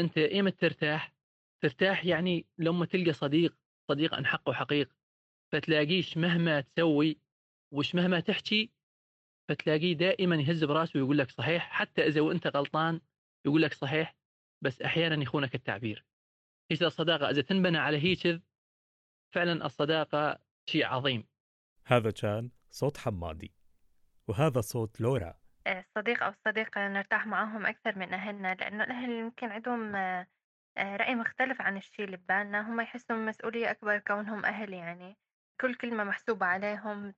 أنت ايمتى ترتاح ترتاح يعني لما تلقى صديق صديق عن حق وحقيق فتلاقيش مهما تسوي وش مهما تحكي فتلاقيه دائما يهز براسه ويقول لك صحيح حتى إذا وأنت غلطان يقول لك صحيح بس أحيانا يخونك التعبير. هيك الصداقة إذا تنبنى على هيك فعلا الصداقة شيء عظيم. هذا كان صوت حمادي وهذا صوت لورا. الصديق أو الصديقة نرتاح معاهم أكثر من أهلنا لأنه الأهل يمكن عندهم آه، آه، رأي مختلف عن الشي اللي ببالنا هم يحسوا مسؤولية أكبر كونهم أهل يعني كل كلمة محسوبة عليهم.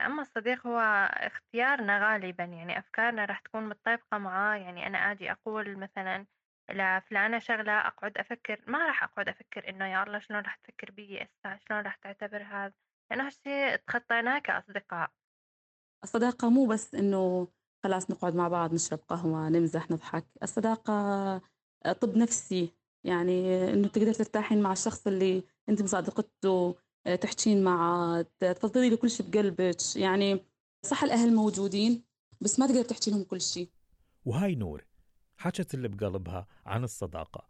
أما الصديق هو اختيارنا غالبا يعني أفكارنا راح تكون متطابقة معاه يعني أنا أجي أقول مثلا لفلانة شغلة أقعد أفكر ما راح أقعد أفكر إنه يا الله شلون راح تفكر بي هسه شلون راح تعتبر هذا؟ لأنه هالشي تخطيناه كأصدقاء. الصداقة مو بس إنه خلاص نقعد مع بعض نشرب قهوة نمزح نضحك. الصداقة طب نفسي. يعني إنه تقدر ترتاحين مع الشخص اللي أنت مصادقته تحكين معه تفضلي له كل شيء بقلبك. يعني صح الأهل موجودين بس ما تقدر تحكي لهم كل شيء وهاي نور حكت اللي بقلبها عن الصداقة.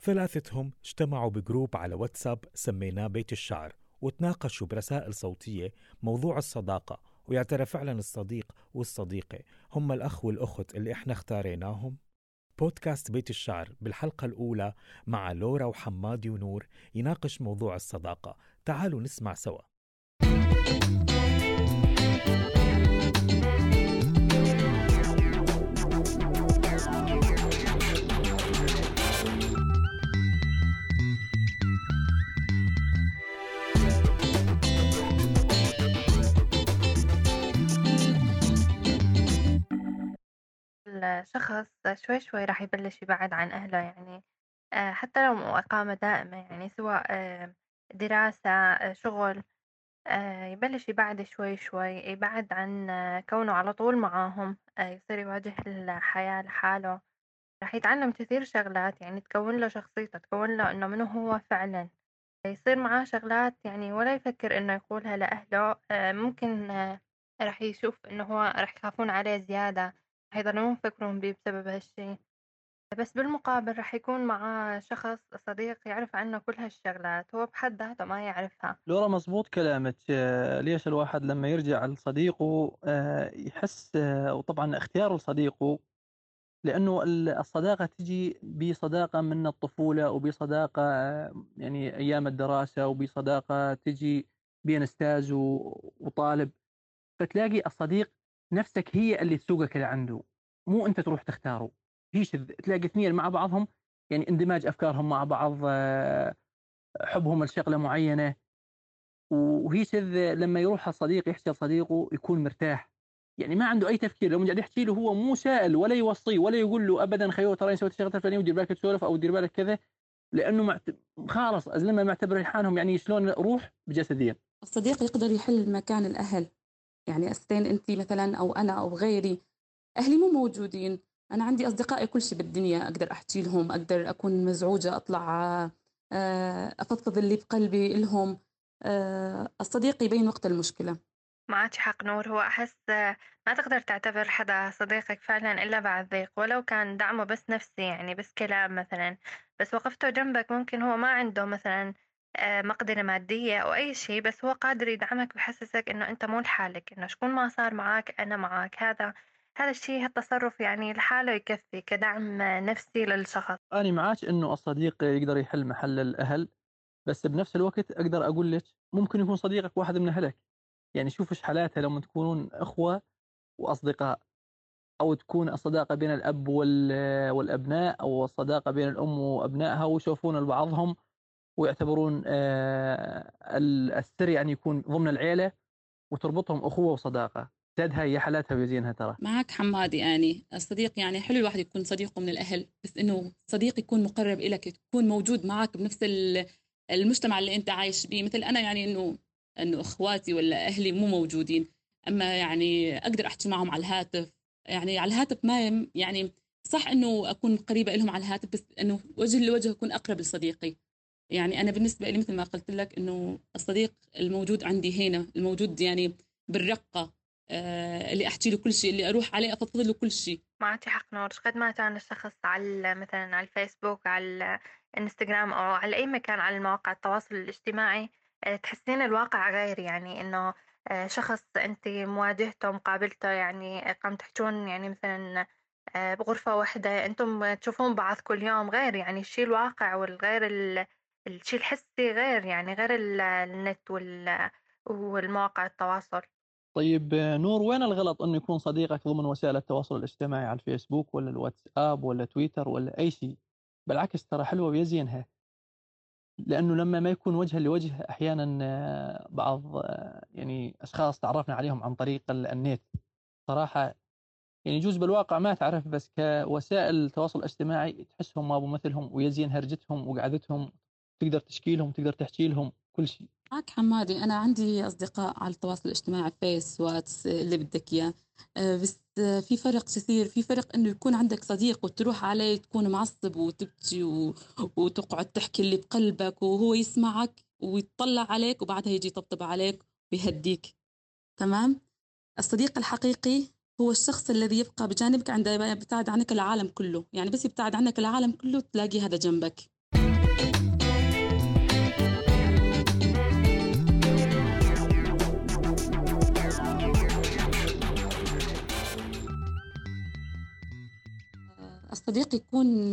ثلاثتهم اجتمعوا بجروب على واتساب سميناه بيت الشعر وتناقشوا برسائل صوتية موضوع الصداقة ويا ترى فعلا الصديق والصديقة. هم الأخ والأخت اللي إحنا اختاريناهم. بودكاست بيت الشعر بالحلقة الأولى مع لورا وحمادي ونور يناقش موضوع الصداقة. تعالوا نسمع سوا. الشخص شوي شوي راح يبلش يبعد عن أهله يعني آه، حتى لو إقامة دائمة يعني سواء آه، دراسة آه، شغل يبلش يبعد شوي شوي يبعد عن كونه على طول معاهم يصير يواجه الحياة لحاله. راح يتعلم كثير شغلات يعني تكون له شخصيته تكون له إنه منو هو فعلا. يصير معاه شغلات يعني ولا يفكر إنه يقولها لأهله ممكن راح يشوف إنه هو راح يخافون عليه زيادة. هيضلون يفكرون بيه بسبب هالشي بس بالمقابل راح يكون معاه شخص صديق يعرف عنه كل هالشغلات هو بحد ذاته ما يعرفها. لورا مزبوط كلامك آه، ليش الواحد لما يرجع لصديقه آه، يحس آه، وطبعا اختياره لصديقه لأنه الصداقة تجي بصداقة من الطفولة وبصداقة يعني أيام الدراسة وبصداقة تجي بين أستاذ وطالب. فتلاقي الصديق نفسك هي اللي تسوقك لعنده مو أنت تروح تختاره. هيش تلاقي اثنين مع بعضهم يعني اندماج أفكارهم مع بعض آه، حبهم لشغلة معينة. وهيش لما يروح الصديق يحكي لصديقه يكون مرتاح. يعني ما عنده أي تفكير لو قاعد يحكي له هو مو سائل ولا يوصيه ولا يقول له ابدا خيو ترى سويت شغلة فلانيه ودير بالك تسولف أو دير بالك كذا لأنه معت... خلاص لما معتبر ريحانهم يعني شلون روح بجسديا الصديق يقدر يحل مكان الأهل. يعني أستين أنت مثلا أو أنا أو غيري أهلي مو موجودين. أنا عندي أصدقائي كل شيء بالدنيا أقدر أحكي لهم أقدر أكون مزعوجة أطلع آه، أفضفض اللي بقلبي لهم. آه، الصديق يبين وقت المشكلة. معك حق نور. هو أحس ما تقدر تعتبر حدا صديقك فعلا إلا بعد ضيق ولو كان دعمه بس نفسي يعني بس كلام مثلا. بس وقفته جنبك ممكن هو ما عنده مثلا مقدرة مادية أو أي شيء بس هو قادر يدعمك ويحسسك إنه أنت مو لحالك إنه شكون ما صار معك أنا معك هذا هذا الشيء هالتصرف يعني لحاله يكفي كدعم نفسي للشخص. أنا معك إنه الصديق يقدر يحل محل الأهل بس بنفس الوقت أقدر أقول لك ممكن يكون صديقك واحد من أهلك. يعني شوف إيش حالاتها لما تكونون إخوة وأصدقاء أو تكون الصداقة بين الأب والأبناء أو الصداقة بين الأم وأبنائها ويشوفون لبعضهم ويعتبرون آه، السر يعني يكون ضمن العيلة وتربطهم أخوة وصداقة. زادها هي حالاتها ويزينها ترى. معك حمادي يعني الصديق يعني حلو الواحد يكون صديقه من الأهل بس إنه صديق يكون مقرب لك يكون موجود معك بنفس المجتمع اللي أنت عايش به مثل أنا يعني إنه إنه أخواتي ولا أهلي مو موجودين. أما يعني أقدر أحكي معهم على الهاتف. يعني على الهاتف ما يعني صح إنه أكون قريبة لهم على الهاتف بس إنه وجه لوجه أكون أقرب لصديقي. يعني أنا بالنسبة لي مثل ما قلت لك إنه الصديق الموجود عندي هنا الموجود يعني بالرقة آه اللي أحكي له كل شيء اللي أروح عليه أفضفض له كل شيء. معك حق نور قد ما كان الشخص على مثلا على الفيسبوك على الإنستغرام أو على أي مكان على مواقع التواصل الاجتماعي آه، تحسين الواقع غير يعني إنه آه، شخص أنت مواجهته مقابلته يعني قام تحجون يعني مثلا بغرفة واحدة أنتم تشوفون بعض كل يوم غير يعني الشيء الواقع والغير الشيء الحسي غير يعني غير النت وال والمواقع التواصل. طيب نور وين الغلط إنه يكون صديقك ضمن وسائل التواصل الاجتماعي؟ على الفيسبوك ولا الواتساب ولا تويتر ولا أي شيء بالعكس ترى حلوة ويزينها لأنه لما ما يكون وجها لوجه أحيانا بعض يعني أشخاص تعرفنا عليهم عن طريق النت. صراحة يعني يجوز بالواقع ما تعرف بس كوسائل التواصل الاجتماعي تحسهم ما أبو مثلهم ويزين هرجتهم وقعدتهم. تقدر تشكي لهم تقدر تحكي لهم كل شيء. معك حمادي. أنا عندي أصدقاء على التواصل الاجتماعي فيس واتس اللي بدك إياه. آه، بس في فرق كثير. في فرق إنه يكون عندك صديق وتروح عليه تكون معصب وتبكي و... وتقعد تحكي اللي بقلبك وهو يسمعك ويطلع عليك وبعدها يجي يطبطب عليك ويهديك. تمام؟ الصديق الحقيقي هو الشخص الذي يبقى بجانبك عندما يبتعد عنك العالم كله. يعني بس يبتعد عنك العالم كله تلاقي هذا جنبك. الصديق يكون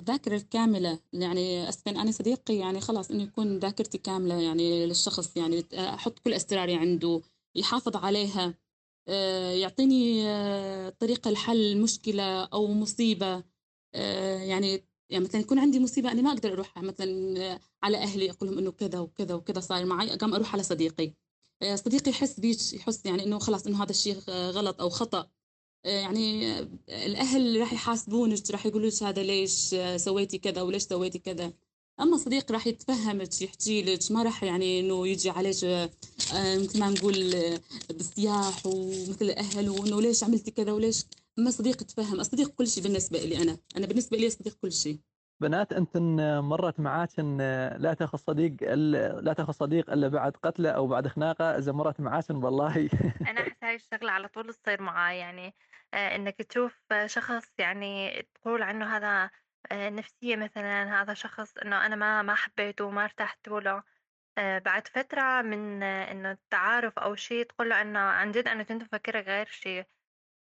ذاكرة الكاملة يعني أسفن أنا صديقي يعني خلاص إنه يكون ذاكرتي كاملة يعني للشخص. يعني أحط كل أسراري عنده يحافظ عليها آه، يعطيني آه، طريقة لحل مشكلة أو مصيبة. آه، يعني يعني مثلا يكون عندي مصيبة أنا ما أقدر أروح مثلا على أهلي أقول لهم إنه كذا وكذا وكذا صاير معي أقام أروح على صديقي. صديقي يحس بيش يحس يعني إنه خلاص إنه هذا الشيء غلط أو خطأ. يعني الأهل راح يحاسبونك راح يقولوا لك هذا ليش سويتي كذا وليش سويتي كذا. أما صديق راح يتفهمك يحكي لك ما راح يعني إنه يجي عليك آه، مثل ما نقول بالصياح ومثل الأهل وإنه ليش عملتي كذا وليش. أما صديق يتفهم الصديق كل شيء بالنسبة لي أنا أنا بالنسبة لي صديق كل شيء. بنات انت مرت معاك لا تاخذ صديق لا تاخذ صديق إلا بعد قتله أو بعد خناقة. إذا مرت معاك والله أنا أحس هاي الشغلة على طول تصير معاي. يعني آه، إنك تشوف شخص يعني تقول عنه هذا آه، نفسية مثلا هذا شخص إنه أنا ما ما حبيته وما ارتحت له. آه، بعد فترة من إنه التعارف أو شيء تقول له إنه عن جد أنا كنت مفكرة غير شيء.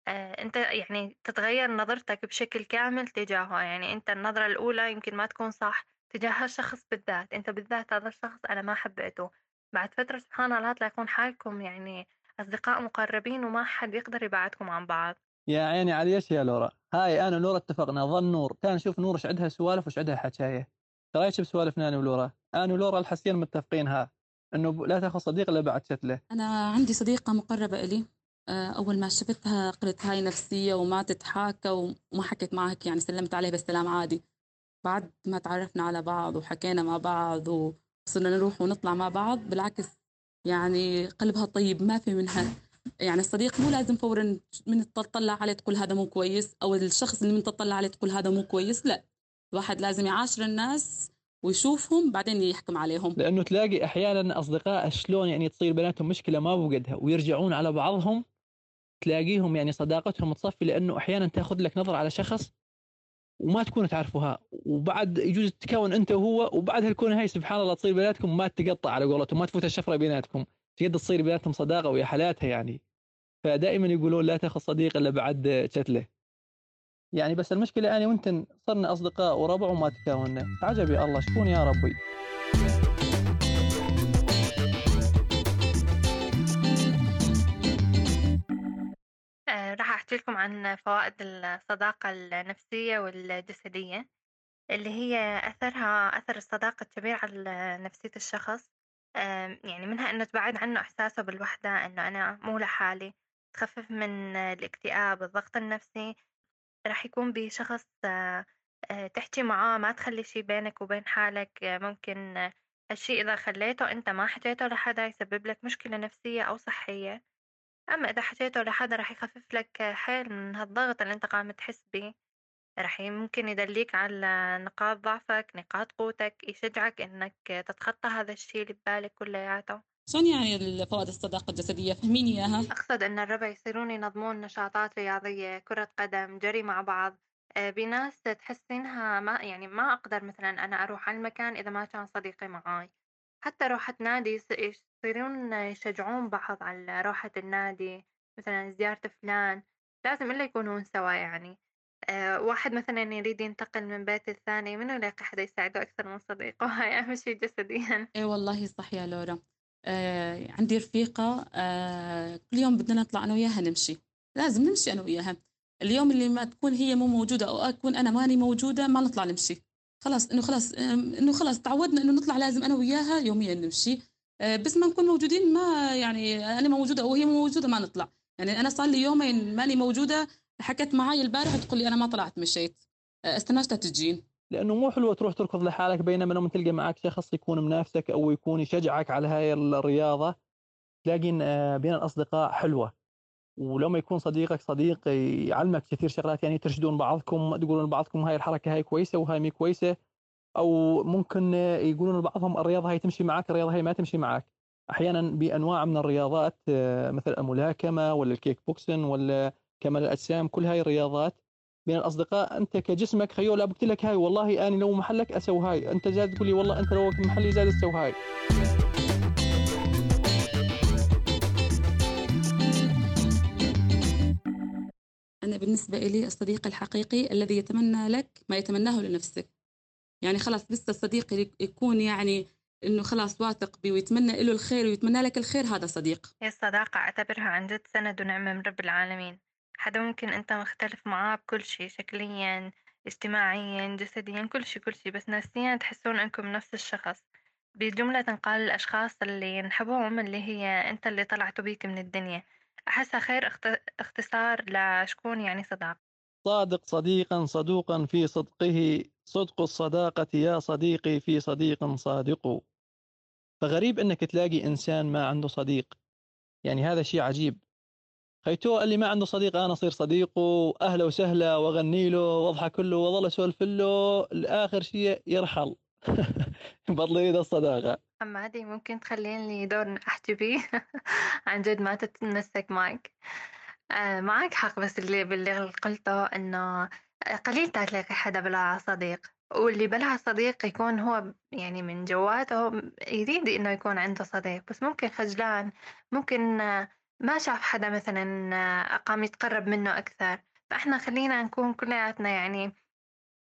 أنت يعني تتغير نظرتك بشكل كامل تجاهه. يعني أنت النظرة الأولى يمكن ما تكون صح تجاه هالشخص بالذات. أنت بالذات هذا الشخص أنا ما حبيته. بعد فترة سبحان الله تلاقون حالكم يعني أصدقاء مقربين وما حد يقدر يبعدكم عن بعض. يا عيني على إيش يا لورا؟ هاي أنا ولورا اتفقنا ظن نور. كان نشوف نور إيش عندها سوالف وإيش عندها حكاية. ترى إيش بسوالفنا أنا ولورا؟ أنا ولورا الحسين متفقين ها إنه لا تاخذ صديق إلا بعد شتله. أنا عندي صديقة مقربة إلي. آه، أول ما شفتها قلت هاي نفسية وما تتحاكى وما حكيت معها يعني سلمت عليها بالسلام عادي. بعد ما تعرفنا على بعض وحكينا مع بعض وصرنا نروح ونطلع مع بعض بالعكس يعني قلبها طيب ما في منها. يعني الصديق مو لازم فورا من تطلع عليه تقول هذا مو كويس أو الشخص اللي من تطلع عليه تقول هذا مو كويس لا. الواحد لازم يعاشر الناس ويشوفهم بعدين يحكم عليهم. لأنه تلاقي أحيانا أصدقاء شلون يعني تصير بيناتهم مشكلة ما بوقدها ويرجعون على بعضهم تلاقيهم يعني صداقتهم تصفي لأنه أحيانا تأخذ لك نظره على شخص وما تكونوا تعرفوها وبعد يجوز تكون أنت وهو وبعدها تكون هاي سبحان الله تصير بيناتكم ما تقطع على قولتهم ما تفوت الشفرة بيناتكم تقدر تصير بيناتهم صداقة ويا حالاتها يعني. فدائما يقولون لا تأخذ صديق إلا بعد شتله يعني بس المشكلة أنا وأنت صرنا أصدقاء وربع وما تكاوننا. عجب يا الله شكون يا ربي؟ راح أحكي لكم عن فوائد الصداقة النفسية والجسدية اللي هي أثرها أثر الصداقة كبير على نفسية الشخص. يعني منها إنه تبعد عنه إحساسه بالوحدة إنه أنا مو لحالي تخفف من الاكتئاب الضغط النفسي. راح يكون بشخص آه، آه، تحكي معاه ما تخلي شي بينك وبين حالك ممكن هالشي إذا خليته أنت ما حكيته لحدا يسبب لك مشكلة نفسية أو صحية. أما إذا حكيته لحدا راح يخفف لك حيل من هالضغط اللي أنت قام تحس بيه راح ممكن يدليك على نقاط ضعفك نقاط قوتك يشجعك إنك تتخطى هذا الشي اللي ببالك كلياته. شلون يعني فوائد الصداقة الجسدية؟ فهميني إياها. أقصد أن الربع يصيرون ينظمون نشاطات رياضية كرة قدم جري مع بعض. آه، بناس تحسينها ما يعني ما أقدر مثلا أنا أروح على المكان إذا ما كان صديقي معاي. حتى روحة نادي يصيرون يشجعون بعض على روحة النادي مثلا زيارة فلان لازم إلا يكونون سوا يعني. آه، واحد مثلا يريد ينتقل من بيت الثاني منو يلاقي حدا يساعده أكثر من صديقه؟ هاي أهم شي جسديا. إيه والله صح يا لورا. آه عندي رفيقة آه كل يوم بدنا نطلع أنا وياها نمشي. لازم نمشي أنا وياها. اليوم اللي ما تكون هي مو موجودة أو أكون أنا ماني موجودة ما نطلع نمشي. خلاص إنه خلاص إنه خلاص تعودنا إنه نطلع لازم أنا وياها يوميا نمشي. آه بس ما نكون موجودين ما يعني أنا موجودة أو هي مو موجودة ما نطلع. يعني أنا صار لي يومين ماني موجودة حكت معي البارح تقول لي أنا ما طلعت مشيت. آه، استناش تجين. لأنه مو حلوة تروح تركض لحالك بينما لما تلقى معك شخص يكون منافسك أو يكون يشجعك على هاي الرياضة تلاقي آه، بين الأصدقاء حلوة. ولما يكون صديقك صديق يعلمك كثير شغلات يعني ترشدون بعضكم تقولون لبعضكم هاي الحركة هاي كويسة وهاي مي كويسة أو ممكن يقولون لبعضهم الرياضة هاي تمشي معك الرياضة هاي ما تمشي معك أحيانا بأنواع من الرياضات مثل الملاكمة ولا الكيك بوكسن ولا كمال الأجسام كل هاي الرياضات. بين الأصدقاء أنت كجسمك خيول قلت لك هاي والله أنا لو محلك أسوي هاي أنت زاد تقول لي والله أنت لو محلي زاد تسوي هاي. بالنسبة إلي الصديق الحقيقي الذي يتمنى لك ما يتمناه لنفسك. يعني خلاص بس الصديق يكون يعني إنه خلاص واثق بي ويتمنى له الخير ويتمنى لك الخير هذا صديق. هي الصداقة أعتبرها عن جد سند ونعمة من رب العالمين. حدا ممكن أنت مختلف معاه بكل شي شكليا اجتماعيا جسديا كل شي كل شي بس نفسيا تحسون أنكم نفس الشخص. بجملة تنقال الأشخاص اللي نحبهم اللي هي أنت اللي طلعتوا بيك من الدنيا. أحسها خير اختصار لشكون يعني صداقة؟ صادق صديقا صدوقا في صدقه صدق الصداقة يا صديقي في صديق صادق. فغريب إنك تلاقي إنسان ما عنده صديق. يعني هذا شيء عجيب. خيتو اللي ما عنده صديق أنا أصير صديقه أهلا وسهلا وأغني له وأضحك له وأظل أسولف له لاخر شيء يرحل. بطل الصداقة. أما هذه ممكن تخليني دور أحكي بيه عن جد ما تتمسك معك. آه معك حق بس اللي باللي قلته إنه قليل تلاقي حدا بلا صديق. واللي بلا صديق يكون هو يعني من جواته يريد إنه يكون عنده صديق. بس ممكن خجلان ممكن ما شاف حدا مثلا قام يتقرب منه أكثر. فإحنا خلينا نكون كلياتنا يعني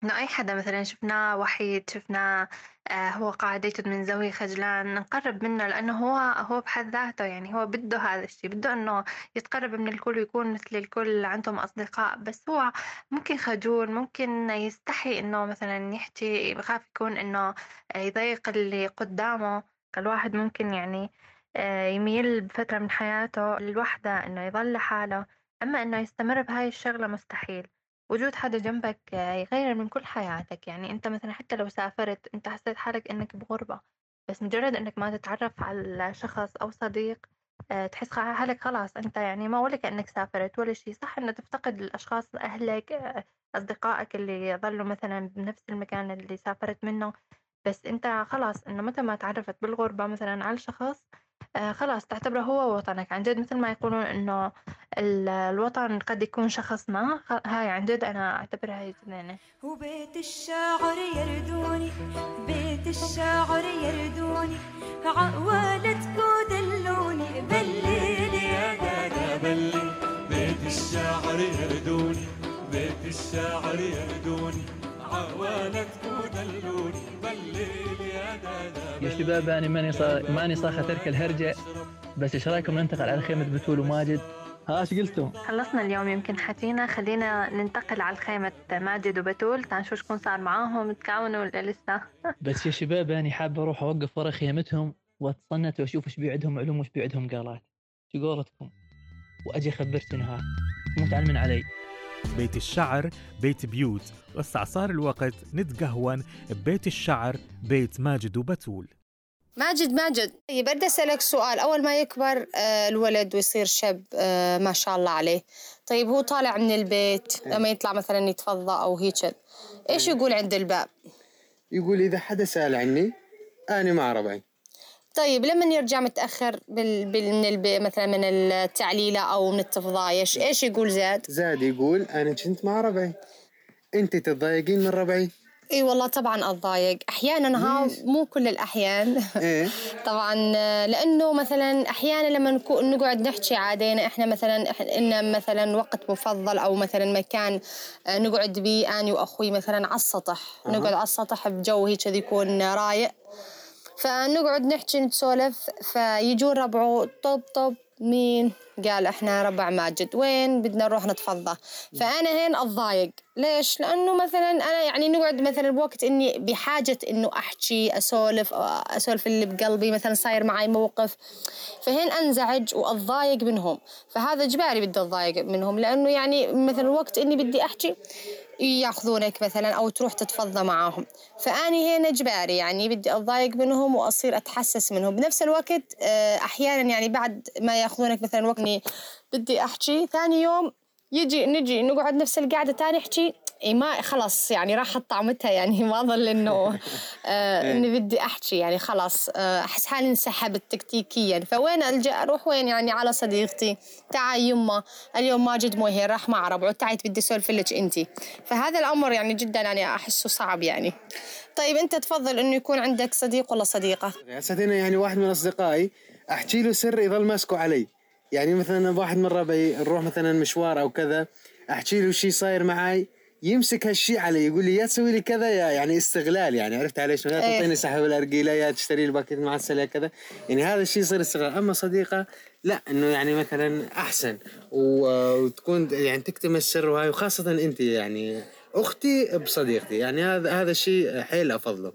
إنه أي حدا مثلا شفناه وحيد شفناه آه هو قاعد يجد من زاوية خجلان نقرب منه لأنه هو هو بحد ذاته يعني هو بده هذا الشيء بده إنه يتقرب من الكل ويكون مثل الكل عندهم أصدقاء بس هو ممكن خجول ممكن يستحي إنه مثلا يحكي بخاف يكون إنه يضايق اللي قدامه. الواحد ممكن يعني آه، يميل بفترة من حياته للوحدة إنه يظل لحاله أما إنه يستمر بهاي الشغلة مستحيل. وجود حدا جنبك آه، يغير من كل حياتك. يعني أنت مثلا حتى لو سافرت أنت حسيت حالك إنك بغربة بس مجرد إنك ما تتعرف على شخص أو صديق آه، تحس حالك خلاص أنت يعني ما ولا كأنك سافرت ولا شيء. صح إنه تفتقد الأشخاص أهلك أصدقائك اللي ظلوا مثلا بنفس المكان اللي سافرت منه. بس أنت خلاص إنه متى ما تعرفت بالغربة مثلا على شخص آه، خلاص تعتبره هو وطنك. عن جد مثل ما يقولون إنه الوطن قد يكون شخص ما هاي عن جد أنا أعتبرها هي جنينة وبيت الشاعر يردوني بيت الشاعر يردوني عقوالتك ودلوني بالليل يا دادا بالليل بيت الشاعر يردوني بيت الشاعر يردوني عوالتك ودلوني بالليل يا دادا يا شباب أنا ماني صا... ماني صاخ اترك الهرجة بس إيش رأيكم ننتقل على خيمه بتول وماجد؟ ها إيش قلتم؟ خلصنا اليوم. يمكن حكينا خلينا ننتقل على خيمة ماجد وبتول. تعال نشوف شكون صار معاهم تكاونوا ولا لسه؟ بس يا شباب أنا حاب أروح أوقف ورا خيمتهم واتصنت وأشوف إيش بيعدهم علوم وإيش بيعدهم قالات. شو قولتكم؟ وأجي أخبركم ها متعلمين علي. بيت الشعر بيت بيوت. بس صار الوقت نتقهون. ببيت الشعر بيت ماجد وبتول. ماجد ماجد. طيب بدي أسألك سؤال. أول ما يكبر آه، الولد ويصير شاب آه، ما شاء الله عليه. طيب هو طالع من البيت لما يطلع مثلا يتفضى أو هيك. إيش يقول عند الباب؟ يقول إذا حدا سأل عني أنا مع ربعي طيب لما يرجع متأخر بال... بال... من الب... مثلا من التعليلة أو من التفضايش إيش يقول زاد؟ زاد يقول أنا كنت مع ربعي أنت تتضايقين من ربعي؟ إي والله طبعا أتضايق. أحيانا ها؟ مو كل الأحيان. إيه. طبعا لأنه مثلا أحيانا لما نقعد نحكي عادينا إحنا مثلا إحنا إن مثلا وقت مفضل أو مثلا مكان آه، نقعد بيه اني وأخوي مثلا على السطح. أها. نقعد على السطح بجو هيك يكون رايق. فنقعد نحكي نتسولف فيجون ربعه طب طب مين؟ قال إحنا ربع ماجد. وين بدنا نروح نتفضى فأنا هين أتضايق. ليش؟ لأنه مثلا أنا يعني نقعد مثلا بوقت إني بحاجة إنه أحكي أسولف أسولف اللي بقلبي مثلا صاير معي موقف. فهين أنزعج وأتضايق منهم. فهذا إجباري بدي أتضايق منهم. لأنه يعني مثلا وقت إني بدي أحكي ياخذونك مثلا أو تروح تتفضى معاهم. فأني هنا إجباري يعني بدي أتضايق منهم وأصير أتحسس منهم. بنفس الوقت آه، أحيانا يعني بعد ما ياخذونك مثلا وقت إني بدي أحكي ثاني يوم يجي نجي نقعد نفس القعدة ثاني احكي إيه ما خلاص يعني راحت طعمتها يعني ما ظل إنه آه إني بدي أحكي يعني خلاص آه، أحس حالي انسحبت تكتيكيا. فوين ألجأ؟ أروح وين يعني على صديقتي؟ تعي يمه اليوم ماجد مو هي راح مع ربعه تعي بدي أسولف لك انت. فهذا الأمر يعني جدا يعني أحسه صعب يعني. طيب أنت تفضل إنه يكون عندك صديق ولا صديقة؟ هسه يعني واحد من أصدقائي أحكي له سر يظل ماسكه علي. يعني مثلا واحد من ربعي نروح مثلا مشوار أو كذا أحكي له شيء صاير معي يمسك هالشيء علي يقول لي يا تسوي لي كذا يا يعني استغلال يعني. عرفت علي شلون؟ يا إيه. تعطيني سحب الارجيله يا تشتري لي باكيت معسل يا كذا. يعني هذا الشيء يصير استغلال. أما صديقة لا إنه يعني مثلا أحسن. وتكون يعني تكتم السر وهاي وخاصة أنت يعني. أختي بصديقتي. يعني هذا هذا الشيء حيل أفضله.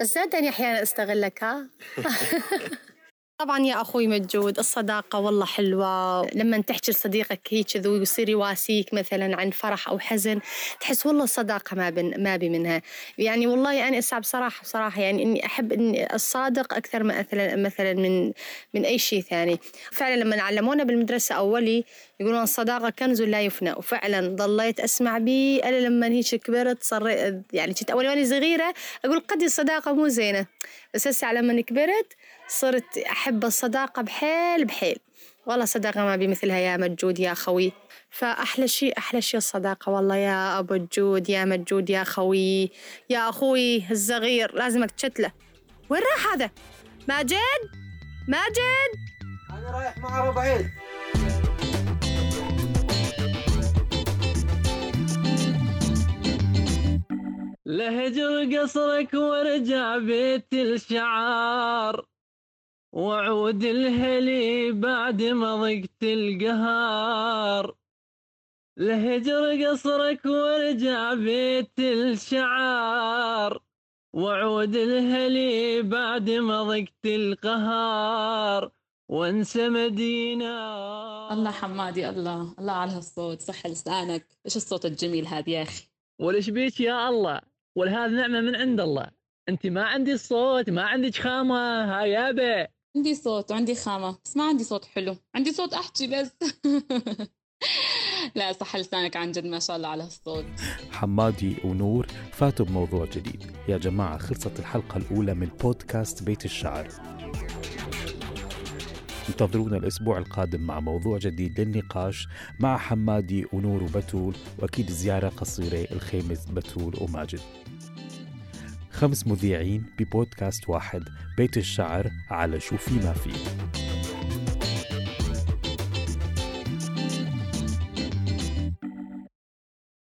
بس زادني أحيانا أستغلك ها؟ طبعا يا أخوي مجود الصداقة والله حلوة. لما تحكي لصديقك هيك كذا ويصير يواسيك مثلا عن فرح أو حزن تحس والله الصداقة ما بن ما بي منها. يعني والله أنا اسعى بصراحة بصراحة يعني إني أحب إني الصادق أكثر ما مثلا مثلا من من أي شيء ثاني. فعلا لما علمونا بالمدرسة أولي يقولون الصداقة كنز لا يفنى. وفعلا ضليت أسمع بيه أنا لما هيك كبرت صار يعني كنت أول وأنا صغيرة أقول قد الصداقة مو زينة. بس هسه لما كبرت صرت أحب الصداقة بحيل بحيل. والله صداقة ما بي مثلها يا مجود يا خوي. فأحلى شيء أحلى شيء الصداقة والله يا أبو الجود يا مجود يا خوي. يا أخوي الصغير لازمك تشتله وين راح هذا؟ ماجد؟ ماجد؟ أنا رايح مع ربعي لهجر قصرك وارجع بيت الشعار وعود الهلي بعد ما ضقت القهار. لهجر قصرك وارجع بيت الشعار وعود الهلي بعد ما ضقت القهار. وانسى مدينة. الله حمادي الله الله على هالصوت. صح لسانك. إيش الصوت الجميل هذا يا أخي؟ وليش بيك يا الله؟ ولهذا نعمة من عند الله. أنت ما عندي الصوت ما عندك خامة ها يابا عندي صوت وعندي خامة بس ما عندي صوت حلو. عندي صوت أحكي بس. لا صح لسانك عن جد ما شاء الله على هالصوت حمادي ونور فاتوا بموضوع جديد. يا جماعة خلصت الحلقة الأولى من بودكاست بيت الشعر. انتظرونا الأسبوع القادم مع موضوع جديد للنقاش مع حمادي ونور وبتول وأكيد زيارة قصيرة الخيمة بتول وماجد. خمس مذيعين ببودكاست واحد بيت الشعر على شو في ما فيه